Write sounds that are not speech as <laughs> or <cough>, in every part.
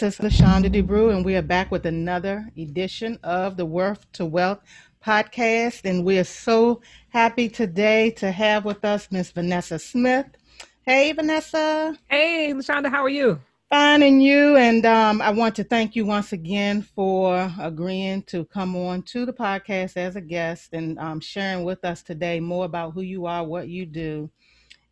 This is LaShonda DeBrew, and we are back with another edition of the Worth to Wealth podcast. And we are so happy today to have with us Miss Vanessa Smith. Hey, Vanessa. Hey, LaShonda, how are you? Fine, and you. And um, I want to thank you once again for agreeing to come on to the podcast as a guest and um, sharing with us today more about who you are, what you do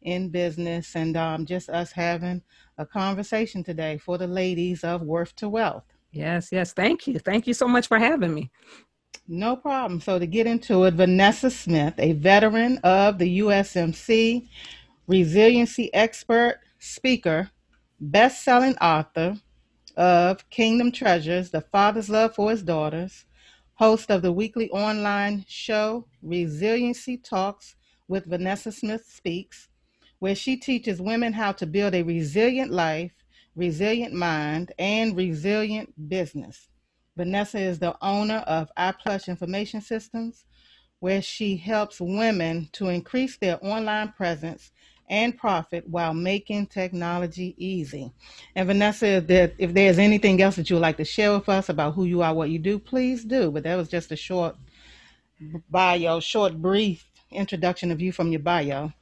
in business, and um, just us having a conversation today for the ladies of Worth to Wealth. Yes, yes. Thank you. Thank you so much for having me. No problem. So, to get into it, Vanessa Smith, a veteran of the USMC, resiliency expert, speaker, best selling author of Kingdom Treasures The Father's Love for His Daughters, host of the weekly online show Resiliency Talks with Vanessa Smith Speaks, where she teaches women how to build a resilient life, resilient mind, and resilient business. Vanessa is the owner of iPlush Information Systems, where she helps women to increase their online presence and profit while making technology easy. And Vanessa, if, there, if there's anything else that you would like to share with us about who you are, what you do, please do. But that was just a short bio, short, brief introduction of you from your bio.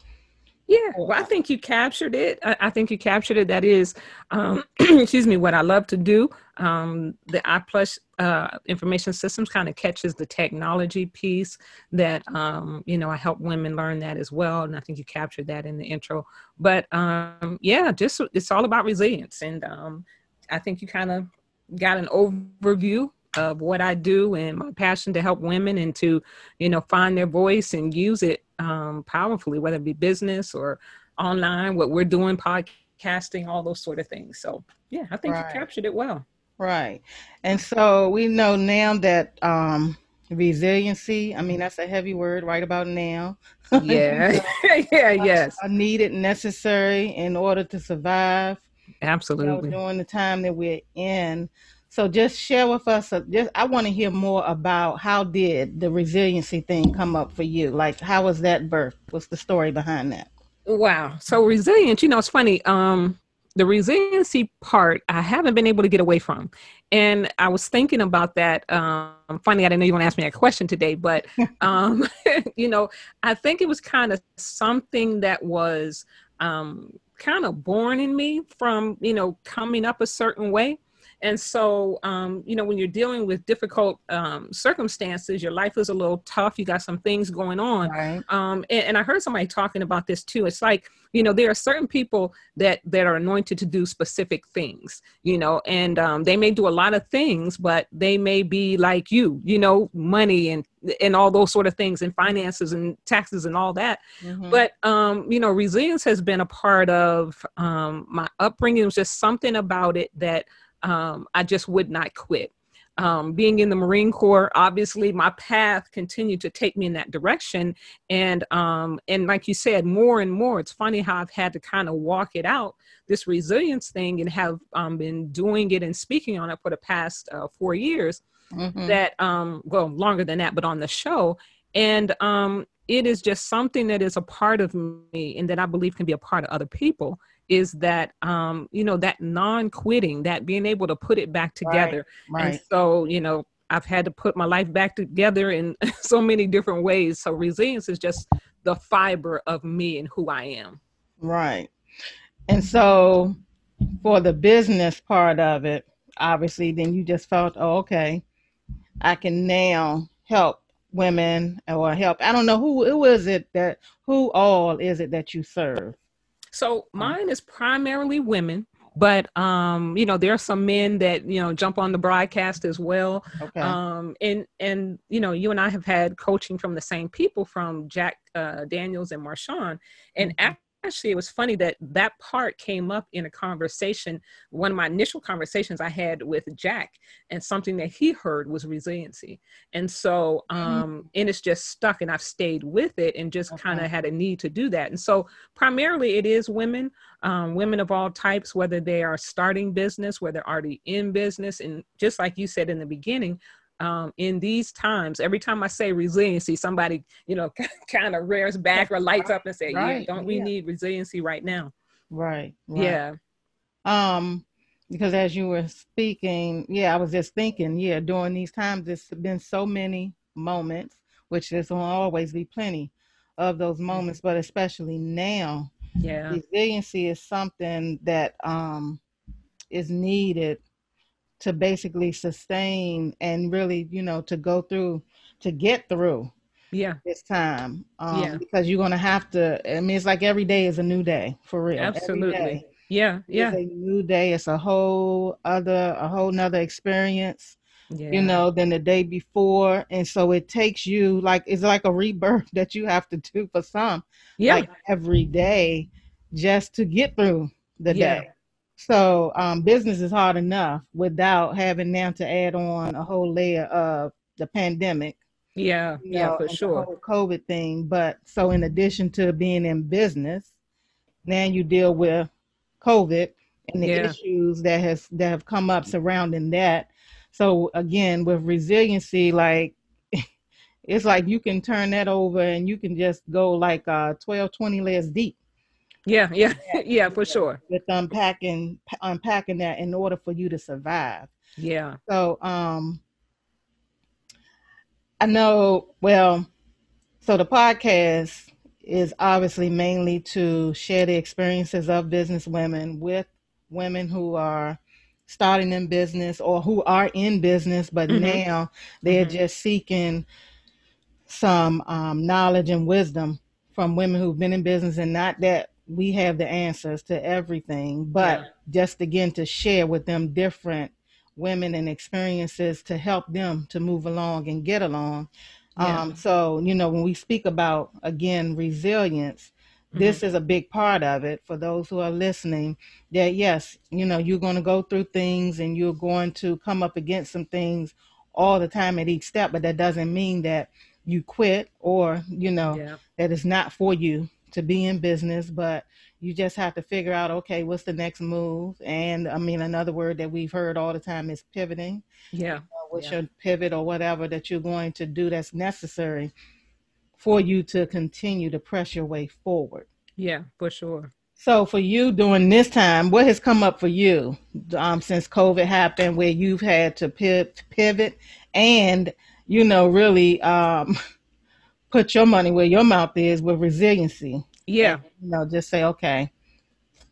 Yeah, well, I think you captured it. I, I think you captured it. That is, um, <clears throat> excuse me, what I love to do. Um, the iPlush uh, information systems kind of catches the technology piece that, um, you know, I help women learn that as well. And I think you captured that in the intro. But um, yeah, just it's all about resilience. And um, I think you kind of got an overview of what I do and my passion to help women and to, you know, find their voice and use it um, powerfully, whether it be business or online, what we're doing, podcasting, all those sort of things. So yeah, I think right. you captured it well. Right. And so we know now that um, resiliency, I mean, that's a heavy word right about now. Yeah. <laughs> <laughs> yeah, yes. Are needed, necessary in order to survive. Absolutely. You know, during the time that we're in. So just share with us. Uh, just I want to hear more about how did the resiliency thing come up for you? Like how was that birth? What's the story behind that? Wow. So resilience, you know, it's funny. Um, the resiliency part I haven't been able to get away from. And I was thinking about that. Um, funny, I didn't know you want to ask me a question today, but <laughs> um, <laughs> you know, I think it was kind of something that was um, kind of born in me from you know coming up a certain way. And so, um, you know, when you're dealing with difficult um, circumstances, your life is a little tough. You got some things going on. Right. Um, and, and, I heard somebody talking about this too. It's like, you know, there are certain people that that are anointed to do specific things, you know, and um, they may do a lot of things, but they may be like you, you know, money and and all those sort of things and finances and taxes and all that. Mm-hmm. But um, you know, resilience has been a part of um, my upbringing. It was just something about it that um, I just would not quit. Um, being in the Marine Corps, obviously my path continued to take me in that direction. And um, and like you said, more and more, it's funny how I've had to kind of walk it out, this resilience thing, and have um, been doing it and speaking on it for the past uh, four years. Mm-hmm. That um, well, longer than that, but on the show. And um, it is just something that is a part of me and that I believe can be a part of other people is that um you know that non-quitting that being able to put it back together. Right, right. and so you know i've had to put my life back together in <laughs> so many different ways. So resilience is just the fiber of me and who i am. Right. And so for the business part of it obviously then you just felt oh, okay i can now help women or help i don't know who who is it that who all is it that you serve so mine is primarily women, but um, you know, there are some men that you know jump on the broadcast as well. Okay. Um, and and you know, you and I have had coaching from the same people from Jack uh, Daniels and Marshawn, and mm-hmm actually it was funny that that part came up in a conversation one of my initial conversations i had with jack and something that he heard was resiliency and so mm-hmm. um mm-hmm. and it's just stuck and i've stayed with it and just okay. kind of had a need to do that and so primarily it is women um, women of all types whether they are starting business whether they're already in business and just like you said in the beginning um, in these times, every time I say resiliency, somebody, you know, <laughs> kind of rears back or lights up and say, right. yeah, don't we yeah. need resiliency right now? Right, right. Yeah. Um, because as you were speaking, yeah, I was just thinking, yeah, during these times, there's been so many moments, which there's gonna always be plenty of those moments, but especially now, Yeah. resiliency is something that um, is needed to basically sustain and really, you know, to go through, to get through Yeah. this time. Um, Yeah. because you're gonna have to. I mean, it's like every day is a new day for real. Absolutely. Yeah. Yeah. a new day. It's a whole other, a whole nother experience Yeah. you know, than the day before. And so it takes you like it's like a rebirth <laughs> that you have to do for some, Yeah. like every day just to get through the Yeah. day. So um, business is hard enough without having now to add on a whole layer of the pandemic, Yeah. you Yeah. For sure. COVID thing. But so in addition to being in business, now you deal with COVID and the Yeah. issues that has that have come up surrounding that. So again, with resiliency, like <laughs> it's like you can turn that over and you can just go like uh 12, 20 layers deep Yeah. Yeah. <laughs> Yeah. For sure. with unpacking unpacking that in order for you to survive. Yeah. So um I know well, so the podcast is obviously mainly to share the experiences of business women with women who are starting in business or who are in business, but Mhm. now they're Mhm. just seeking some um, knowledge and wisdom from women who've been in business and not that we have the answers to everything but Yeah. just again to share with them different women and experiences to help them to move along and get along Yeah. um, so you know when we speak about again resilience Mhm. this is a big part of it for those who are listening that yes you know you're going to go through things and you're going to come up against some things all the time at each step but that doesn't mean that you quit or you know Yeah. that it's not for you to be in business but you just have to figure out okay what's the next move and i mean another word that we've heard all the time is pivoting Yeah. uh, what's Yeah. your pivot or whatever that you're going to do that's necessary for you to continue to press your way forward Yeah. For sure. so for you during this time, what has come up for you um, since COVID happened, where you've had to pi- pivot and you know really um, <laughs> put your money where your mouth is with resiliency? Yeah. And, you know, just say, okay,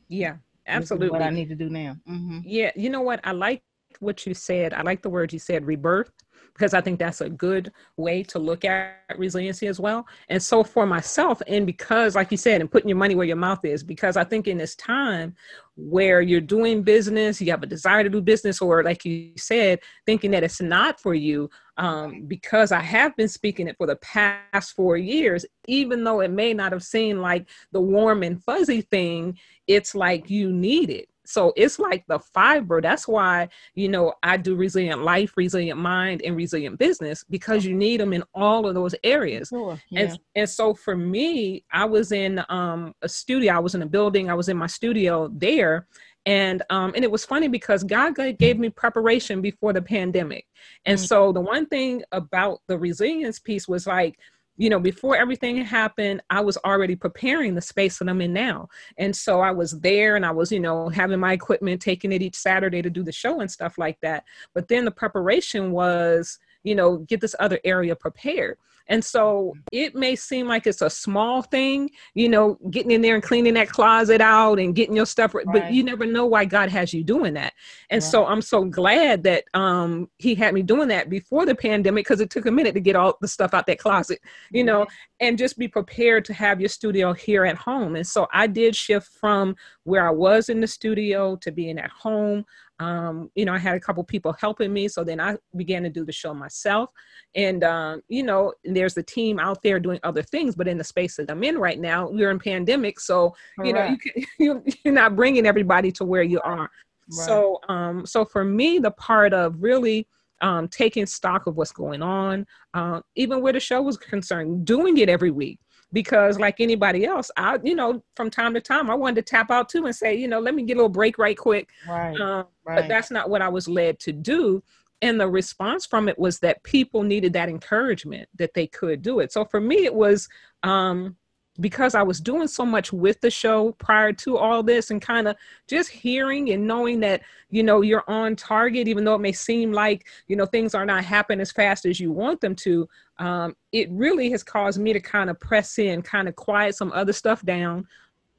Yeah. is what Absolutely. I need to do now. hmm Yeah, you know what? I like what you said. I like the word you said, rebirth, because I think that's a good way to look at resiliency as well. And so for myself, and because, like you said, and putting your money where your mouth is, because I think in this time where you're doing business, you have a desire to do business, or like you said, thinking that it's not for you, um, because I have been speaking it for the past four years, even though it may not have seemed like the warm and fuzzy thing, it's like you need it. So it's like the fiber. That's why, you know, I do resilient life, resilient mind, and resilient business because you need them in all of those areas. Sure. Yeah. And, and so for me, I was in um, a studio, I was in a building, I was in my studio there. And um, and it was funny because God gave me preparation before the pandemic. And Mm. so the one thing about the resilience piece was like, you know, before everything happened, I was already preparing the space that I'm in now. And so I was there and I was, you know, having my equipment, taking it each Saturday to do the show and stuff like that. But then the preparation was, you know, get this other area prepared. And so it may seem like it's a small thing, you know, getting in there and cleaning that closet out and getting your stuff, but you never know why God has you doing that. And Right. so I'm so glad that um he had me doing that before the pandemic because it took a minute to get all the stuff out that closet, you know, and just be prepared to have your studio here at home. And so I did shift from where I was in the studio to being at home. Um, you know, I had a couple people helping me. So then I began to do the show myself. And, um, you know, there's a team out there doing other things, but in the space that I'm in right now, we're in pandemic. So, you know, you can, <laughs> you, you're not bringing everybody to where you are. Right. So, um, so for me, the part of really um, taking stock of what's going on, uh, even where the show was concerned, doing it every week. Because, like anybody else, I, you know, from time to time, I wanted to tap out too and say, you know, let me get a little break right quick. right. Um, But that's not what I was led to do. And the response from it was that people needed that encouragement that they could do it. So for me, it was um, because I was doing so much with the show prior to all this and kind of just hearing and knowing that, you know, you're on target, even though it may seem like, you know, things are not happening as fast as you want them to, um, it really has caused me to kind of press in, kind of quiet some other stuff down,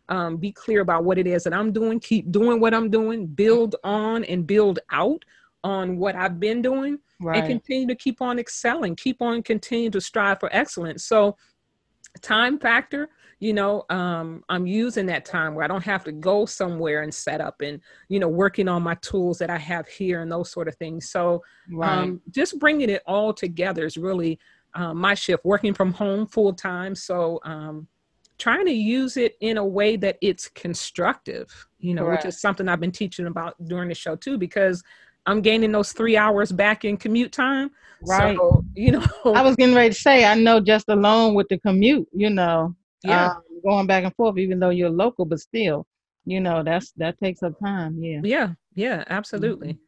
um, be clear about what it is that I'm doing, keep doing what I'm doing, build on and build out on what I've been doing right. and continue to keep on excelling, keep on continue to strive for excellence. So time factor you know um, i'm using that time where i don't have to go somewhere and set up and you know working on my tools that i have here and those sort of things so right. um, just bringing it all together is really um, my shift working from home full time so um, trying to use it in a way that it's constructive you know which is something i've been teaching about during the show too because I'm gaining those three hours back in commute time. Right. So, you know, I was getting ready to say, I know just alone with the commute, you know, yeah, um, going back and forth, even though you're local, but still, you know, that's that takes up time. Yeah. Yeah. Yeah. Absolutely. Mm-hmm.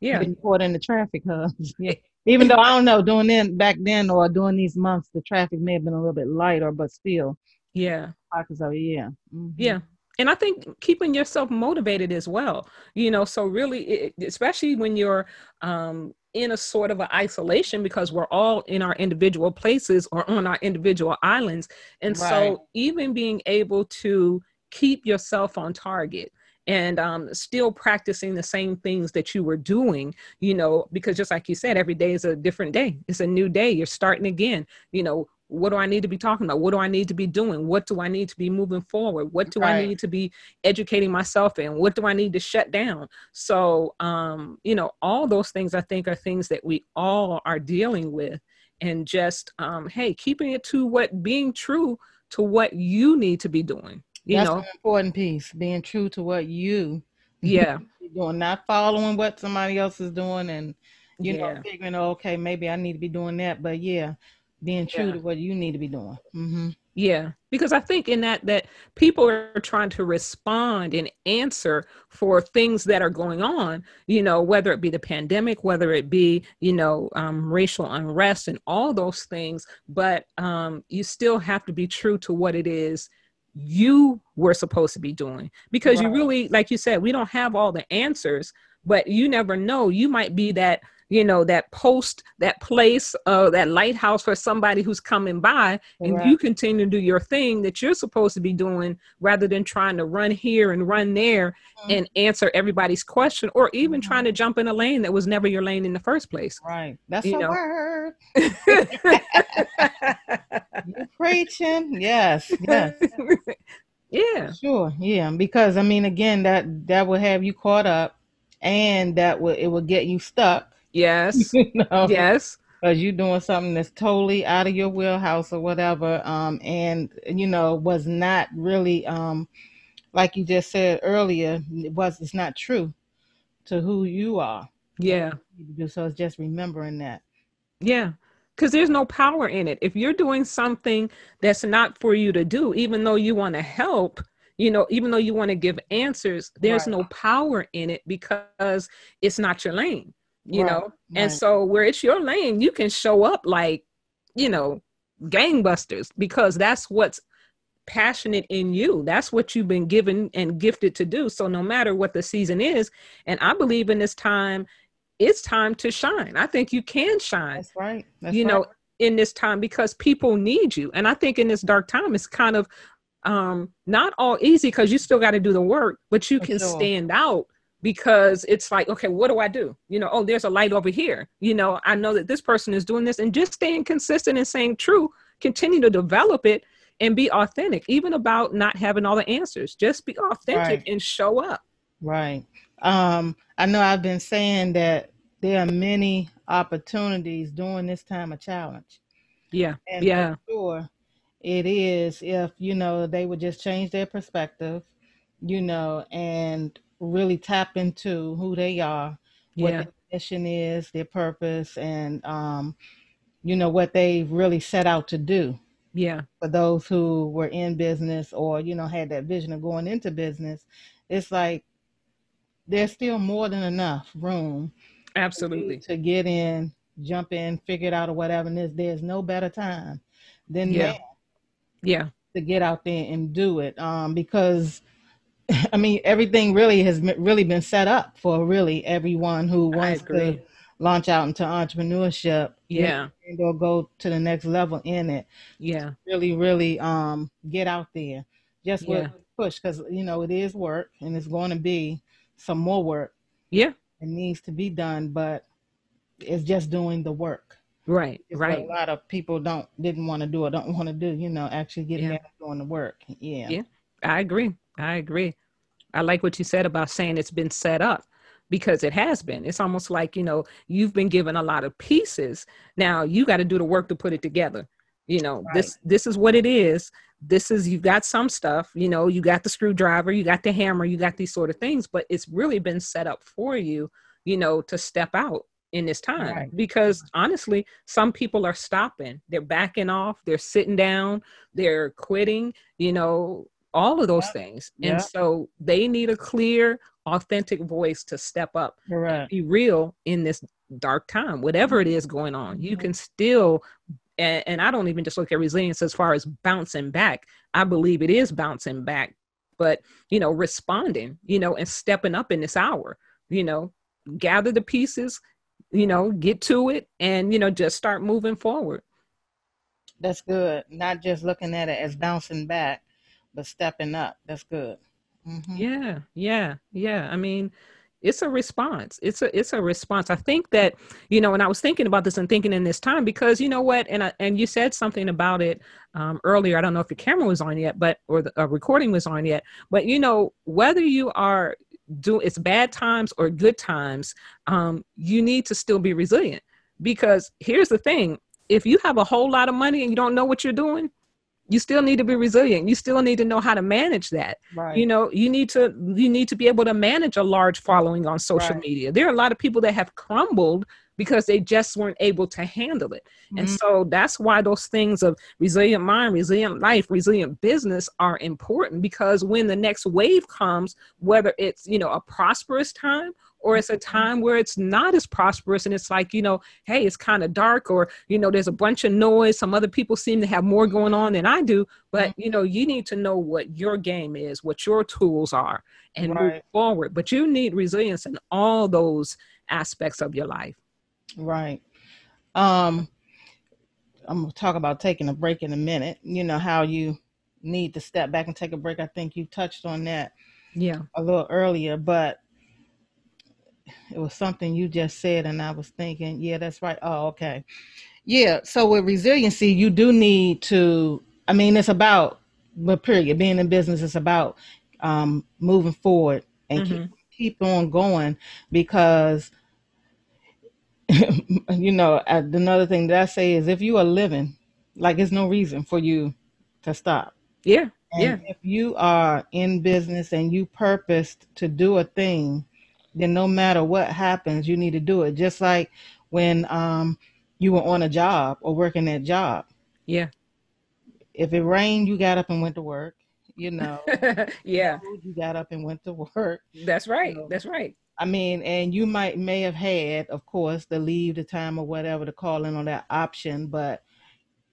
Yeah. Being caught in the traffic hubs. <laughs> yeah. Even though I don't know, doing then back then or during these months, the traffic may have been a little bit lighter, but still. Yeah. Of yeah. Mm-hmm. Yeah and i think keeping yourself motivated as well you know so really it, especially when you're um, in a sort of an isolation because we're all in our individual places or on our individual islands and right. so even being able to keep yourself on target and um, still practicing the same things that you were doing, you know, because just like you said, every day is a different day. It's a new day. You're starting again. You know, what do I need to be talking about? What do I need to be doing? What do I need to be moving forward? What do right. I need to be educating myself in? What do I need to shut down? So, um, you know, all those things I think are things that we all are dealing with. And just, um, hey, keeping it to what being true to what you need to be doing. You That's know, an important piece, being true to what you <laughs> yeah doing, not following what somebody else is doing and you yeah. know, figuring, okay, maybe I need to be doing that. But yeah, being true yeah. to what you need to be doing. Mm-hmm. Yeah, because I think in that that people are trying to respond and answer for things that are going on. You know, whether it be the pandemic, whether it be you know um, racial unrest and all those things. But um, you still have to be true to what it is you were supposed to be doing because right. you really, like you said, we don't have all the answers. But you never know. You might be that you know that post that place uh that lighthouse for somebody who's coming by and right. you continue to do your thing that you're supposed to be doing rather than trying to run here and run there mm-hmm. and answer everybody's question or even mm-hmm. trying to jump in a lane that was never your lane in the first place right that's you a know? word <laughs> you're preaching yes yes <laughs> yeah sure yeah because i mean again that that will have you caught up and that will it will get you stuck Yes. <laughs> you know? Yes. Because you're doing something that's totally out of your wheelhouse or whatever. Um, and you know, was not really um like you just said earlier, it was it's not true to who you are. Yeah. So it's just remembering that. Yeah. Because there's no power in it. If you're doing something that's not for you to do, even though you want to help, you know, even though you want to give answers, there's right. no power in it because it's not your lane you right, know right. and so where it's your lane you can show up like you know gangbusters because that's what's passionate in you that's what you've been given and gifted to do so no matter what the season is and i believe in this time it's time to shine i think you can shine that's right that's you right. know in this time because people need you and i think in this dark time it's kind of um not all easy because you still got to do the work but you For can sure. stand out because it's like okay what do i do? You know oh there's a light over here. You know i know that this person is doing this and just staying consistent and saying true continue to develop it and be authentic even about not having all the answers. Just be authentic right. and show up. Right. Um i know i've been saying that there are many opportunities during this time of challenge. Yeah and yeah. sure it is if you know they would just change their perspective you know and really tap into who they are, what their mission is, their purpose, and um, you know what they really set out to do. Yeah. For those who were in business or you know had that vision of going into business, it's like there's still more than enough room. Absolutely. To get in, jump in, figure it out, or whatever. And there's, there's no better time than yeah. Yeah. to get out there and do it um, because <laughs> I mean everything really has really been set up for really everyone who wants to launch out into entrepreneurship yeah and or go to the next level in it yeah really really um get out there just yeah. push because you know it is work and it's going to be some more work yeah it needs to be done but it's just doing the work Right, it's right. a lot of people don't didn't want to do or don't want to do, you know, actually getting Yeah. and doing the work. Yeah. Yeah. I agree. I agree. I like what you said about saying it's been set up because it has been. It's almost like, you know, you've been given a lot of pieces. Now you got to do the work to put it together. You know, this this is what it is. This is you've got some stuff, you know, you got the screwdriver, you got the hammer, you got these sort of things, but it's really been set up for you, you know, to step out in this time Right. because honestly some people are stopping they're backing off they're sitting down they're quitting you know all of those Yep. things Yep. and so they need a clear authentic voice to step up Correct. be real in this dark time whatever it is going on you Mhm. can still and, and i don't even just look at resilience as far as bouncing back i believe it is bouncing back but you know responding you know and stepping up in this hour you know gather the pieces you know get to it and you know just start moving forward That's good. Not just looking at it as bouncing back, but stepping up. That's good. hmm yeah yeah yeah. I mean it's a response. It's a it's a response. I think that you know and i was thinking about this and thinking in this time because you know what and I, and you said something about it um, earlier. I don't know if your camera was on yet but or the recording was on yet. But you know whether you are do it's bad times or good times um, you need to still be resilient. Because here's the thing. If you have a whole lot of money and you don't know what you're doing you still need to be resilient you still need to know how to manage that Right. you know you need to you need to be able to manage a large following on social Right. media there are a lot of people that have crumbled because they just weren't able to handle it and Mhm. so that's why those things of resilient mind resilient life resilient business are important because when the next wave comes whether it's you know a prosperous time or it's a time where it's not as prosperous and it's like you know hey it's kind of dark or you know there's a bunch of noise some other people seem to have more going on than i do but you know you need to know what your game is what your tools are and move forward but you need resilience in all those aspects of your life Right. Um, I'm gonna talk about taking a break in a minute. You know how you need to step back and take a break. I think you touched on that yeah a little earlier, but it was something you just said, and I was thinking, yeah, that's right. Oh, okay. Yeah. So with resiliency, you do need to. I mean, it's about, but period. Being in business is about um, moving forward and keep Mhm. keep on going because <laughs> you know another thing that I say is if you are living, like there's no reason for you to stop. yeah And Yeah. if you are in business and you purposed to do a thing, then no matter what happens, you need to do it. Just like when um, you were on a job or working that job. yeah If it rained, you got up and went to work. You <laughs> know, yeah you got up and went to work. that's right So- that's right I mean, and you might may have had, of course, the leave, the time, or whatever to call in on that option, but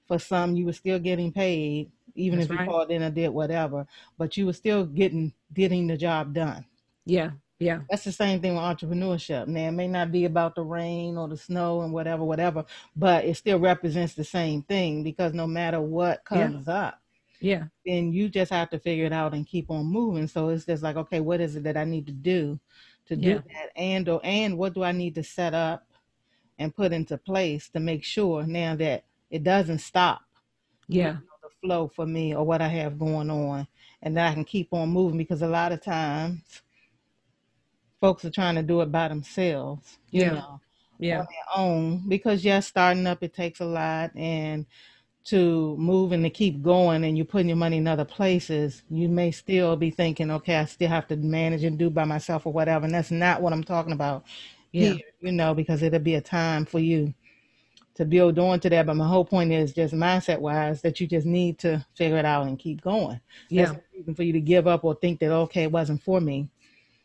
for some, you were still getting paid, even That's if you called in or did whatever. But you were still getting getting the job done. yeah yeah That's the same thing with entrepreneurship. Now, it may not be about the rain or the snow and whatever, whatever, but it still represents the same thing because no matter what Yeah. comes up, yeah then you just have to figure it out and keep on moving. So it's just like, okay, what is it that I need to do to do Yeah. that? And or and what do I need to set up and put into place to make sure now that it doesn't stop yeah you know, the flow for me or what I have going on and that I can keep on moving because a lot of times folks are trying to do it by themselves, you Yeah. know yeah on their own because yes, starting up it takes a lot and to move and to keep going and you're putting your money in other places, you may still be thinking, okay, I still have to manage and do by myself or whatever. And that's not what I'm talking about yeah here, you know, because it'll be a time for you to build on to that. But my whole point is just mindset wise that you just need to figure it out and keep going. yeah no reason for you to give up or think that, okay, it wasn't for me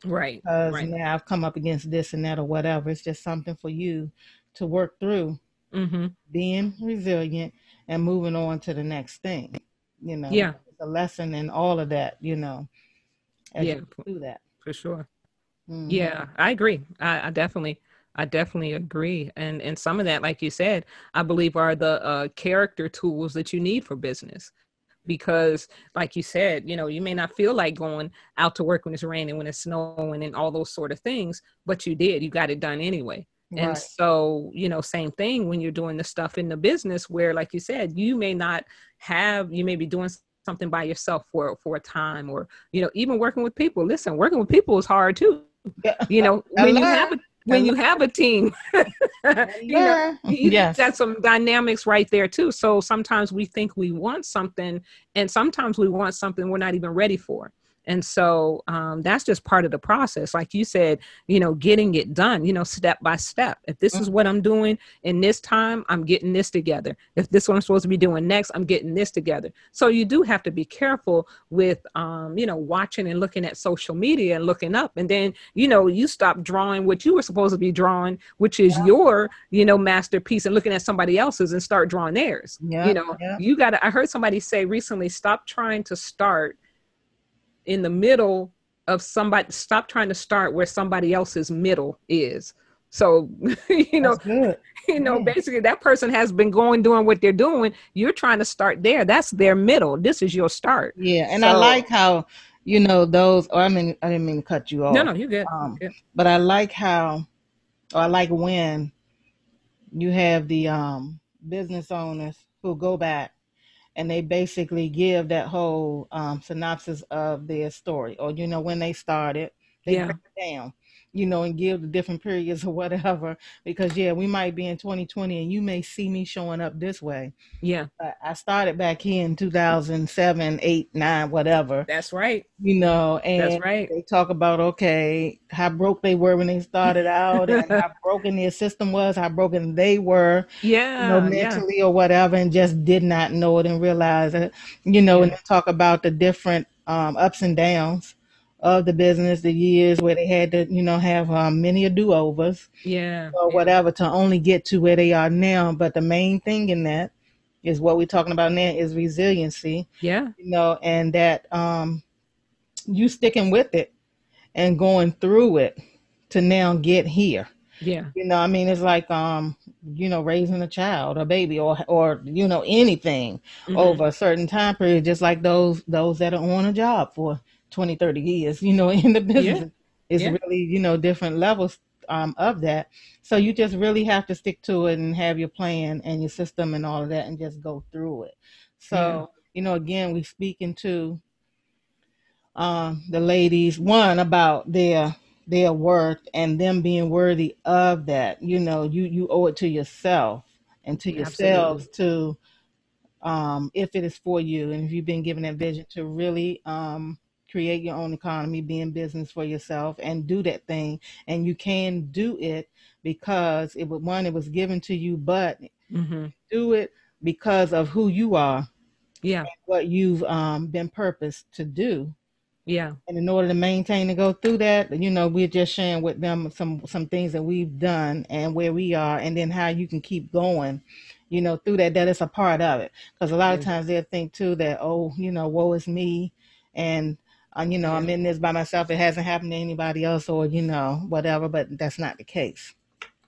right because right now I've come up against this and that or whatever. It's just something for you to work through, mm-hmm being resilient and moving on to the next thing. you know Yeah. a lesson in all of that you know as Yeah. you do that For sure. Mhm. Yeah, I agree. I, I definitely, I definitely agree. And and some of that, like you said, I believe are the uh, character tools that you need for business. Because, like you said, you know, you may not feel like going out to work when it's raining, when it's snowing, and all those sort of things, but you did. You got it done anyway. And so, you know, same thing when you're doing the stuff in the business where, like you said, you may not have, you may be doing something by yourself for for a time, or you know, even working with people. Listen, working with people is hard too yeah. you know <laughs> when you have a when you have a team <laughs> <laughs> you know Yeah. you yes. got some dynamics right there too. So sometimes we think we want something and sometimes we want something we're not even ready for and so um, that's just part of the process like you said you know getting it done you know step by step. If this is what i'm doing in this time i'm getting this together. If this is what i'm supposed to be doing next i'm getting this together. So you do have to be careful with um, you know watching and looking at social media and looking up. And then you know you stop drawing what you were supposed to be drawing which is your you know masterpiece and looking at somebody else's and start drawing theirs. Yeah, you know yeah. you gotta i heard somebody say recently stop trying to start in the middle of somebody stop trying to start where somebody else's middle is. So <laughs> you know <laughs> you know Yeah. basically that person has been going doing what they're doing. You're trying to start there. That's their middle. This is your start. Yeah and i like how you know those or i mean i didn't mean to cut you off. no no you're good, Um, You're good. but I like how, or I like when you have the um, business owners who go back and they basically give that whole um, synopsis of their story, or you know when they started, they Yeah. break it down, you know, and give the different periods or <laughs> whatever. Because yeah, we might be in 2020, and you may see me showing up this way. yeah I started back here in 2007, 8, 9, whatever that's right you know, and that's right they talk about okay how broke they were when they started out and how <laughs> broken their system was, how broken they were, Yeah. you know, yeah yeah mentally or whatever, and just did not know it and realize it, you know, and Yeah. they talk about the different um, ups and downs of the business, the years where they had to, you know, have um, many a do overs yeah or whatever to only get to where they are now. But the main thing in that is what we're talking about now is resiliency yeah you know, and that um, you sticking with it and going through it to now get here. yeah You know, I mean, it's like um, you know, raising a child, a baby, or or you know, anything Mhm. over a certain time period, just like those those that are on a job for 20, 30 years, you know, <laughs> in the business. It's Yeah. really, you know, different levels um, of that. So you just really have to stick to it and have your plan and your system and all of that and just go through it. So, Yeah. you know, again, we speaking to um, the ladies, one about their their worth and them being worthy of that. You know, you you owe it to yourself and to yourselves to um, if it is for you and if you've been given that vision to really um, create your own economy, be in business for yourself and do that thing. And you can do it because it was one, it was given to you, but hmm do it because of who you are, yeah what you've um, been purposed to do. yeah And in order to maintain and go through that, you know, we're just sharing with them some some things that we've done and where we are, and then how you can keep going, you know, through that. That is a part of it. Because a lot of times they'll think too that, oh, you know, woe is me, and uh, you know, I'm in this by myself. It hasn't happened to anybody else, or you know, whatever. But that's not the case.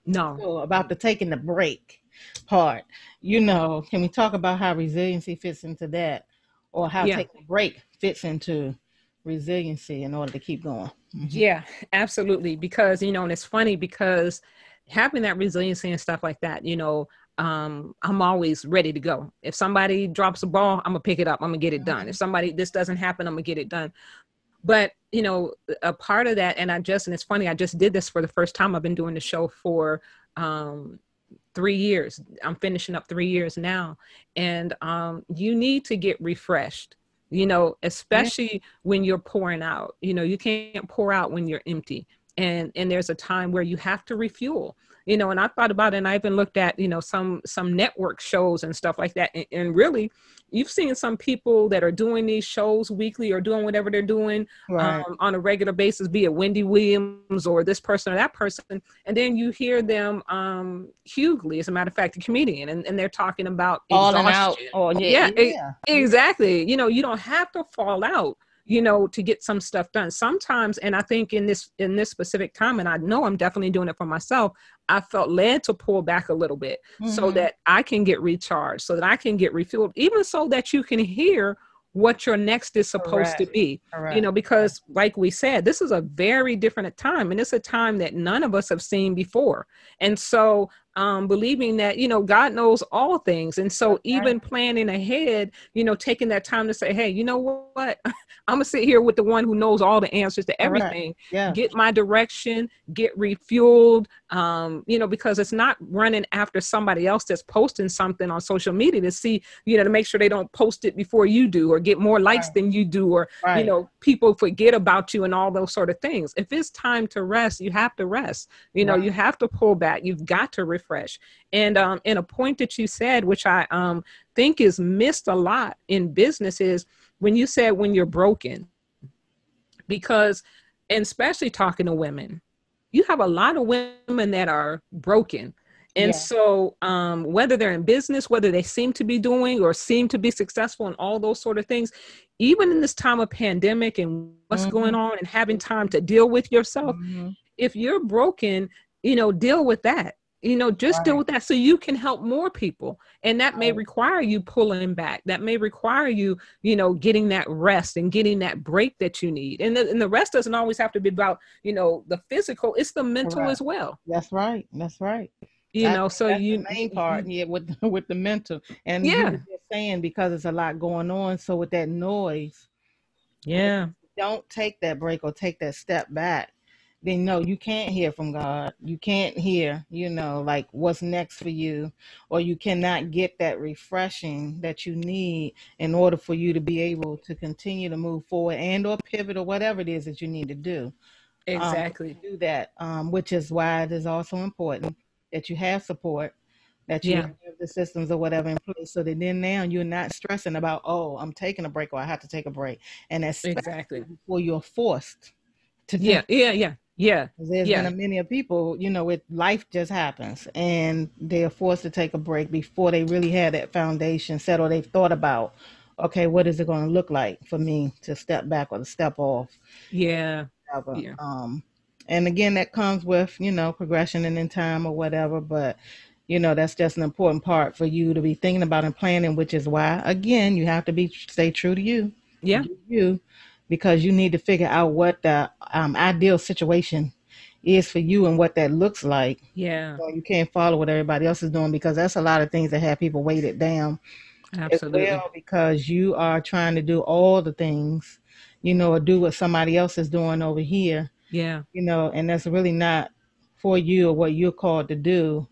no So about the taking the break part, you know, can we talk about how resiliency fits into that, or how Yeah. taking a break fits into resiliency in order to keep going? Mhm. Yeah, absolutely. Because, you know, and it's funny because having that resiliency and stuff like that, you know, um, I'm always ready to go. If somebody drops a ball, I'm gonna pick it up. I'm gonna get it done. If somebody this doesn't happen, I'm gonna get it done. But you know, a part of that, and I just and it's funny, I just did this for the first time. I've been doing the show for um three years. I'm finishing up three years now. And um you need to get refreshed, you know, especially when you're pouring out. You know, you can't pour out when you're empty. And and there's a time where you have to refuel you know and i thought about it and i even looked at you know some some network shows and stuff like that and, and really you've seen some people that are doing these shows weekly or doing whatever they're doing right. um, on a regular basis be it wendy williams or this person or that person and then you hear them um hughley as a matter of fact a comedian and, and they're talking about all out. oh yeah, yeah, yeah. exactly. You know you don't have to fall out you know to get some stuff done sometimes and i think in this in this specific time and i know i'm definitely doing it for myself i felt led to pull back a little bit mm-hmm. so that i can get recharged so that i can get refueled even so that you can hear what your next is supposed Correct. to be Correct. you know because like we said this is a very different time and it's a time that none of us have seen before and so um, believing that you know God knows all things, and so even planning ahead, you know, taking that time to say, hey, you know what, <laughs> I'm gonna sit here with the one who knows all the answers to everything. Right. Yeah. Get my direction, get refueled, um, you know, because it's not running after somebody else that's posting something on social media to see, you know, to make sure they don't post it before you do or get more likes right. than you do, or right. you know, people forget about you and all those sort of things. If it's time to rest, you have to rest. You know, you have to pull back. You've got to refresh. And um, and a point that you said, which I um, think is missed a lot in business, is when you said when you're broken, because and especially talking to women, you have a lot of women that are broken. And yeah. so, um, whether they're in business, whether they seem to be doing or seem to be successful and all those sort of things, even in this time of pandemic and what's mm-hmm. going on and having time to deal with yourself, mm-hmm. if you're broken, you know, deal with that you know just right. deal with that so you can help more people and that may require you pulling back. That may require you you know getting that rest and getting that break that you need. And the, and the rest doesn't always have to be about you know the physical it's the mental right. as well. That's right. That's right. You that's, know so you main mm-hmm. part yeah with <laughs> with the mental. And yeah. you saying because it's a lot going on so with that noise yeah. don't take that break or take that step back then no, you can't hear from God. You can't hear, you know, like what's next for you, or you cannot get that refreshing that you need in order for you to be able to continue to move forward and or pivot or whatever it is that you need to do. Um, exactly. Um, do that, um, which is why it is also important that you have support, that you yeah. have the systems or whatever in place, so that then now you're not stressing about, oh, I'm taking a break or I have to take a break, and that's exactly before you're forced to. Yeah, yeah, yeah yeah. There's yeah. been a many of people, you know, with life just happens and they're forced to take a break before they really had that foundation set or they've thought about, okay, what is it going to look like for me to step back or to step off? Yeah. yeah. Um, and again, that comes with, you know, progression and in time or whatever, but you know, that's just an important part for you to be thinking about and planning, which is why, again, you have to be stay true to you. Yeah. You because you need to figure out what the um, ideal situation is for you and what that looks like. Yeah. So you can't follow what everybody else is doing because that's a lot of things that have people weighted down. Absolutely. Well, because you are trying to do all the things, you know, or do what somebody else is doing over here. Yeah. You know, and that's really not for you or what you're called to do,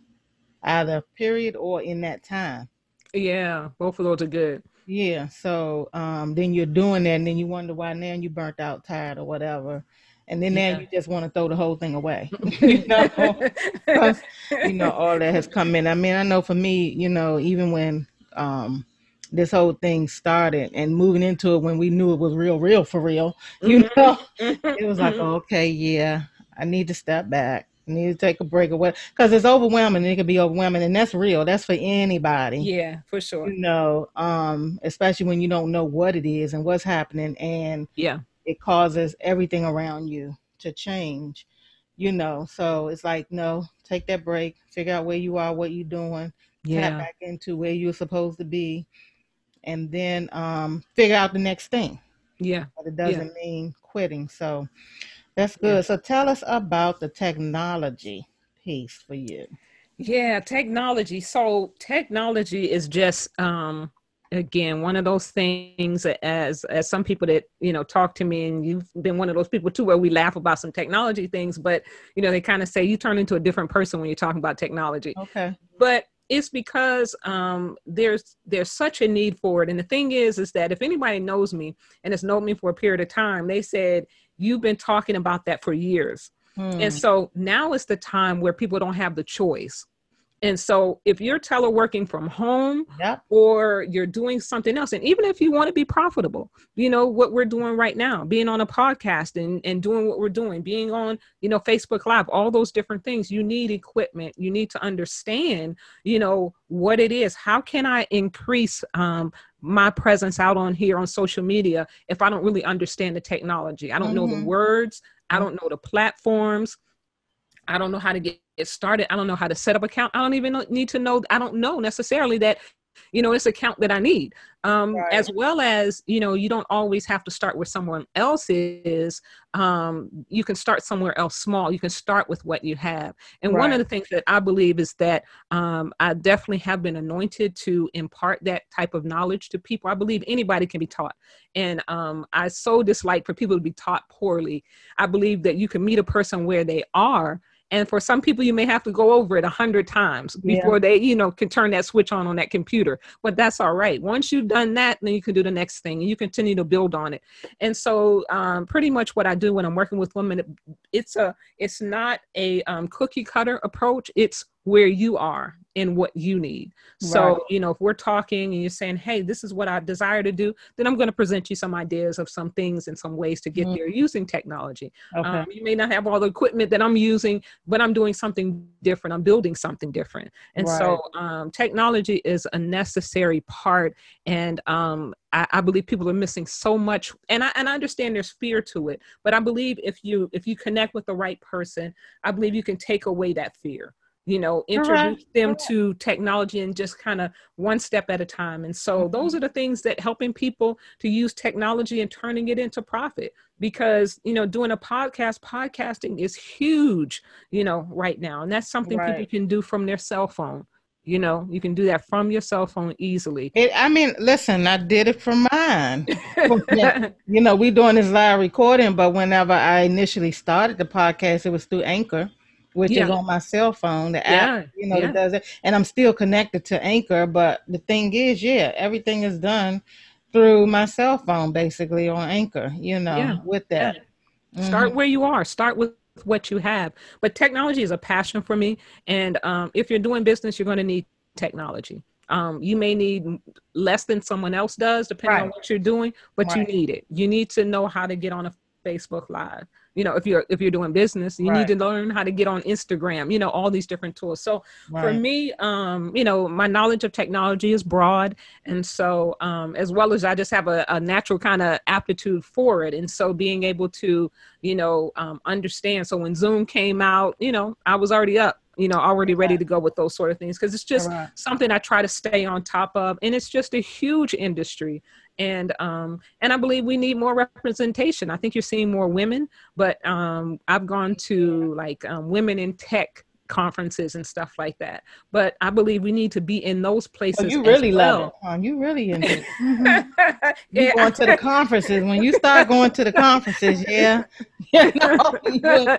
either period or in that time. Yeah, both of those are good. Yeah. So um, then you're doing that, and then you wonder why now you burnt out, tired, or whatever. And then yeah. now you just want to throw the whole thing away. <laughs> <laughs> you know, you know all that has come in. I mean, I know for me, you know, even when um, this whole thing started and moving into it when we knew it was real, real for real, <laughs> you mm-hmm. know, it was like, mm-hmm. okay, yeah, I need to step back need to take a break or what because it's overwhelming it can be overwhelming and that's real that's for anybody. Yeah for sure. You know um especially when you don't know what it is and what's happening and yeah. it causes everything around you to change you know? So it's like no take that break figure out where you are what you're doing yeah. tap back into where you're supposed to be and then um figure out the next thing. Yeah. But it doesn't yeah. mean quitting. So that's good. Yeah. So tell us about the technology piece for you. Yeah, technology. So technology is just um again one of those things as as some people that you know talk to me and you've been one of those people too where we laugh about some technology things but you know they kind of say you turn into a different person when you're talking about technology okay but it's because um, there's there's such a need for it and the thing is is that if anybody knows me and has known me for a period of time they said you've been talking about that for years Hmm. And so now is the time where people don't have the choice. And so if you're teleworking from home Yep. or you're doing something else, and even if you want to be profitable, you know, what we're doing right now, being on a podcast and, and doing what we're doing, being on, you know, Facebook Live, all those different things, you need equipment. You need to understand, you know, what it is. How can I increase um, my presence out on here on social media if I don't really understand the technology? I don't know the Mhm. words, I don't know the platforms. I don't know how to get, started. I don't know how to set up account. I don't even need to know. I don't know necessarily that, you know, it's account that I need. Um, Right. As well as, you know, you don't always have to start where someone else is. Um, you can start somewhere else small. You can start with what you have. And one of the things that I believe is that um, I definitely have been anointed to impart that type of knowledge to people. I believe anybody can be taught. And um, I so dislike for people to be taught poorly. I believe that you can meet a person where they are and for some people you may have to go over it a hundred times Yeah. before they you know can turn that switch on on that computer. But that's all right. Once you've done that then you can do the next thing and you continue to build on it. And so um, pretty much what i do when i'm working with women it- it's a it's not a um, cookie cutter approach. It's where you are and what you need so Right. you know if we're talking and you're saying hey this is what i desire to do then i'm going to present you some ideas of some things and some ways to get Mhm. there using technology Okay. um, you may not have all the equipment that I'm using, but I'm doing something different. I'm building something different. And so um, technology is a necessary part. And um, I, I believe people are missing so much. And I, and I understand there's fear to it, but I believe if you if you connect with the right person, I believe you can take away that fear. You know, introduce them correct. to technology and just kind of one step at a time. And so Mhm. those are the things that helping people to use technology and turning it into profit because you know doing a podcast podcasting is huge you know right now and that's something people can do from their cell phone you know you can do that from your cell phone easily It, I mean, listen, I did it for mine. <laughs> You know, we doing this live recording, but whenever I initially started the podcast, it was through Anchor, which is on my cell phone, the Yeah, app, you know, yeah. that does it. And I'm still connected to Anchor, but the thing is, yeah, everything is done through my cell phone, basically on Anchor, you know, Yeah, with that. start Mhm. where you are. Start with what you have. But technology is a passion for me and um, if you're doing business you're going to need technology. Um, you may need less than someone else does depending on what you're doing but you need it. You need to know how to get on a facebook live you know if you're if you're doing business you Right. need to learn how to get on instagram you know all these different tools. So for me um you know my knowledge of technology is broad. And so um as well as i just have a, a natural kind of aptitude for it. And so being able to you know um, understand. So when zoom came out you know i was already up you know already ready to go with those sort of things. Because it's just Right. something i try to stay on top of. And it's just a huge industry and um and i believe we need more representation. I think you're seeing more women but um i've gone to like um, women in tech conferences and stuff like that but i believe we need to be in those places Oh, you really love it. huh? You really into it. <laughs> Mhm. You Yeah. going to the conferences. When you start going to the conferences, yeah. <laughs> You know, you-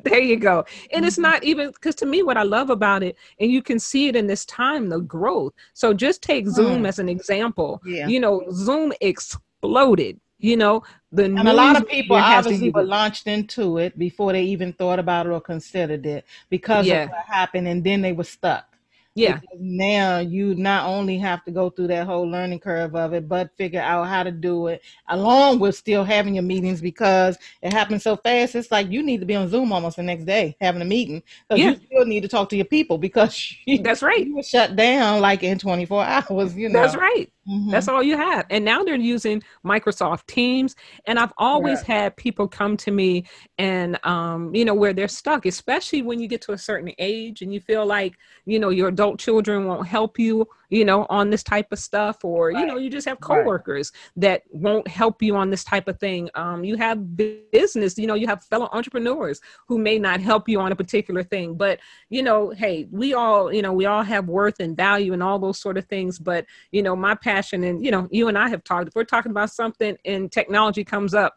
<laughs> there you go. And it's Mhm. not even because to me, what I love about it, and you can see it in this time, the growth. So just take Zoom Mm. as an example. Yeah. You know, Zoom exploded. You know, the And a lot of people media has to obviously were launched into it before they even thought about it or considered it because Yeah. of what happened, and then they were stuck. Yeah, Because now you not only have to go through that whole learning curve of it, but figure out how to do it along with still having your meetings because it happens so fast. It's like you need to be on Zoom almost the next day having a meeting because Yeah. you still need to talk to your people because <laughs> you, that's right. you were shut down like in 24 hours, you know. That's right. Mhm. That's all you have. And now they're using Microsoft Teams. And I've always had people come to me and, um, you know, where they're stuck, especially when you get to a certain age and you feel like, you know, your adult children won't help you, you know, on this type of stuff, or, you know, you just have Right. coworkers that won't help you on this type of thing. Um, you have business, you know, you have fellow entrepreneurs who may not help you on a particular thing. But, you know, hey, we all, you know, we all have worth and value and all those sort of things. But, you know, my passion and, you know, you and I have talked, if we're talking about something and technology comes up,